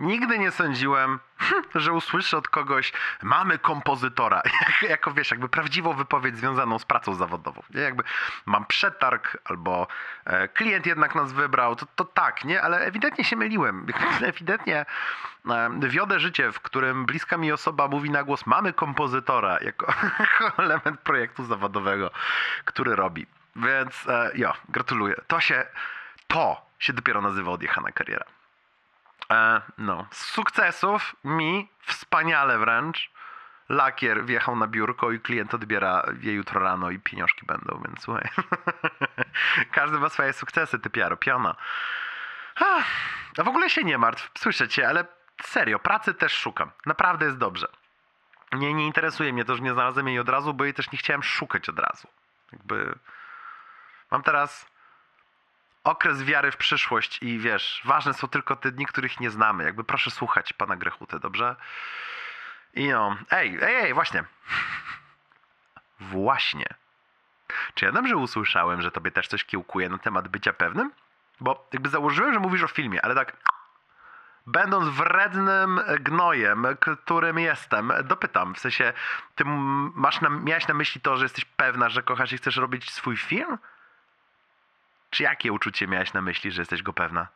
Nigdy nie sądziłem, że usłyszę od kogoś, mamy kompozytora. jako wiesz, jakby prawdziwą wypowiedź związaną z pracą zawodową. Nie? Jakby mam przetarg, albo e, klient jednak nas wybrał, to, to tak, nie? Ale ewidentnie się myliłem. ewidentnie e, wiodę życie, w którym bliska mi osoba mówi na głos, mamy kompozytora, jako, jako element projektu zawodowego, który robi. Więc e, jo, gratuluję. To się, to się dopiero nazywa odjechana kariera. E, no, z sukcesów mi wspaniale wręcz. Lakier wjechał na biurko i klient odbiera je jutro rano i pieniążki będą, więc słuchaj. Każdy ma swoje sukcesy, typiaro, piona. Ah, A w ogóle się nie martw, słyszę cię, ale serio, pracy też szukam. Naprawdę jest dobrze. Nie, nie interesuje mnie to, że nie znalazłem jej od razu, bo jej też nie chciałem szukać od razu. Jakby mam teraz okres wiary w przyszłość i wiesz, ważne są tylko te dni, których nie znamy. Jakby proszę słuchać pana Grechutę, dobrze? I no, ej, ej, ej, właśnie. Właśnie. Czy ja dobrze usłyszałem, że tobie też coś kiełkuje na temat bycia pewnym? Bo jakby założyłem, że mówisz o filmie, ale tak będąc wrednym gnojem, którym jestem, dopytam, w sensie, ty masz na, miałeś na myśli to, że jesteś pewna, że kochasz i chcesz robić swój film? Czy jakie uczucie miałeś na myśli, że jesteś go pewna?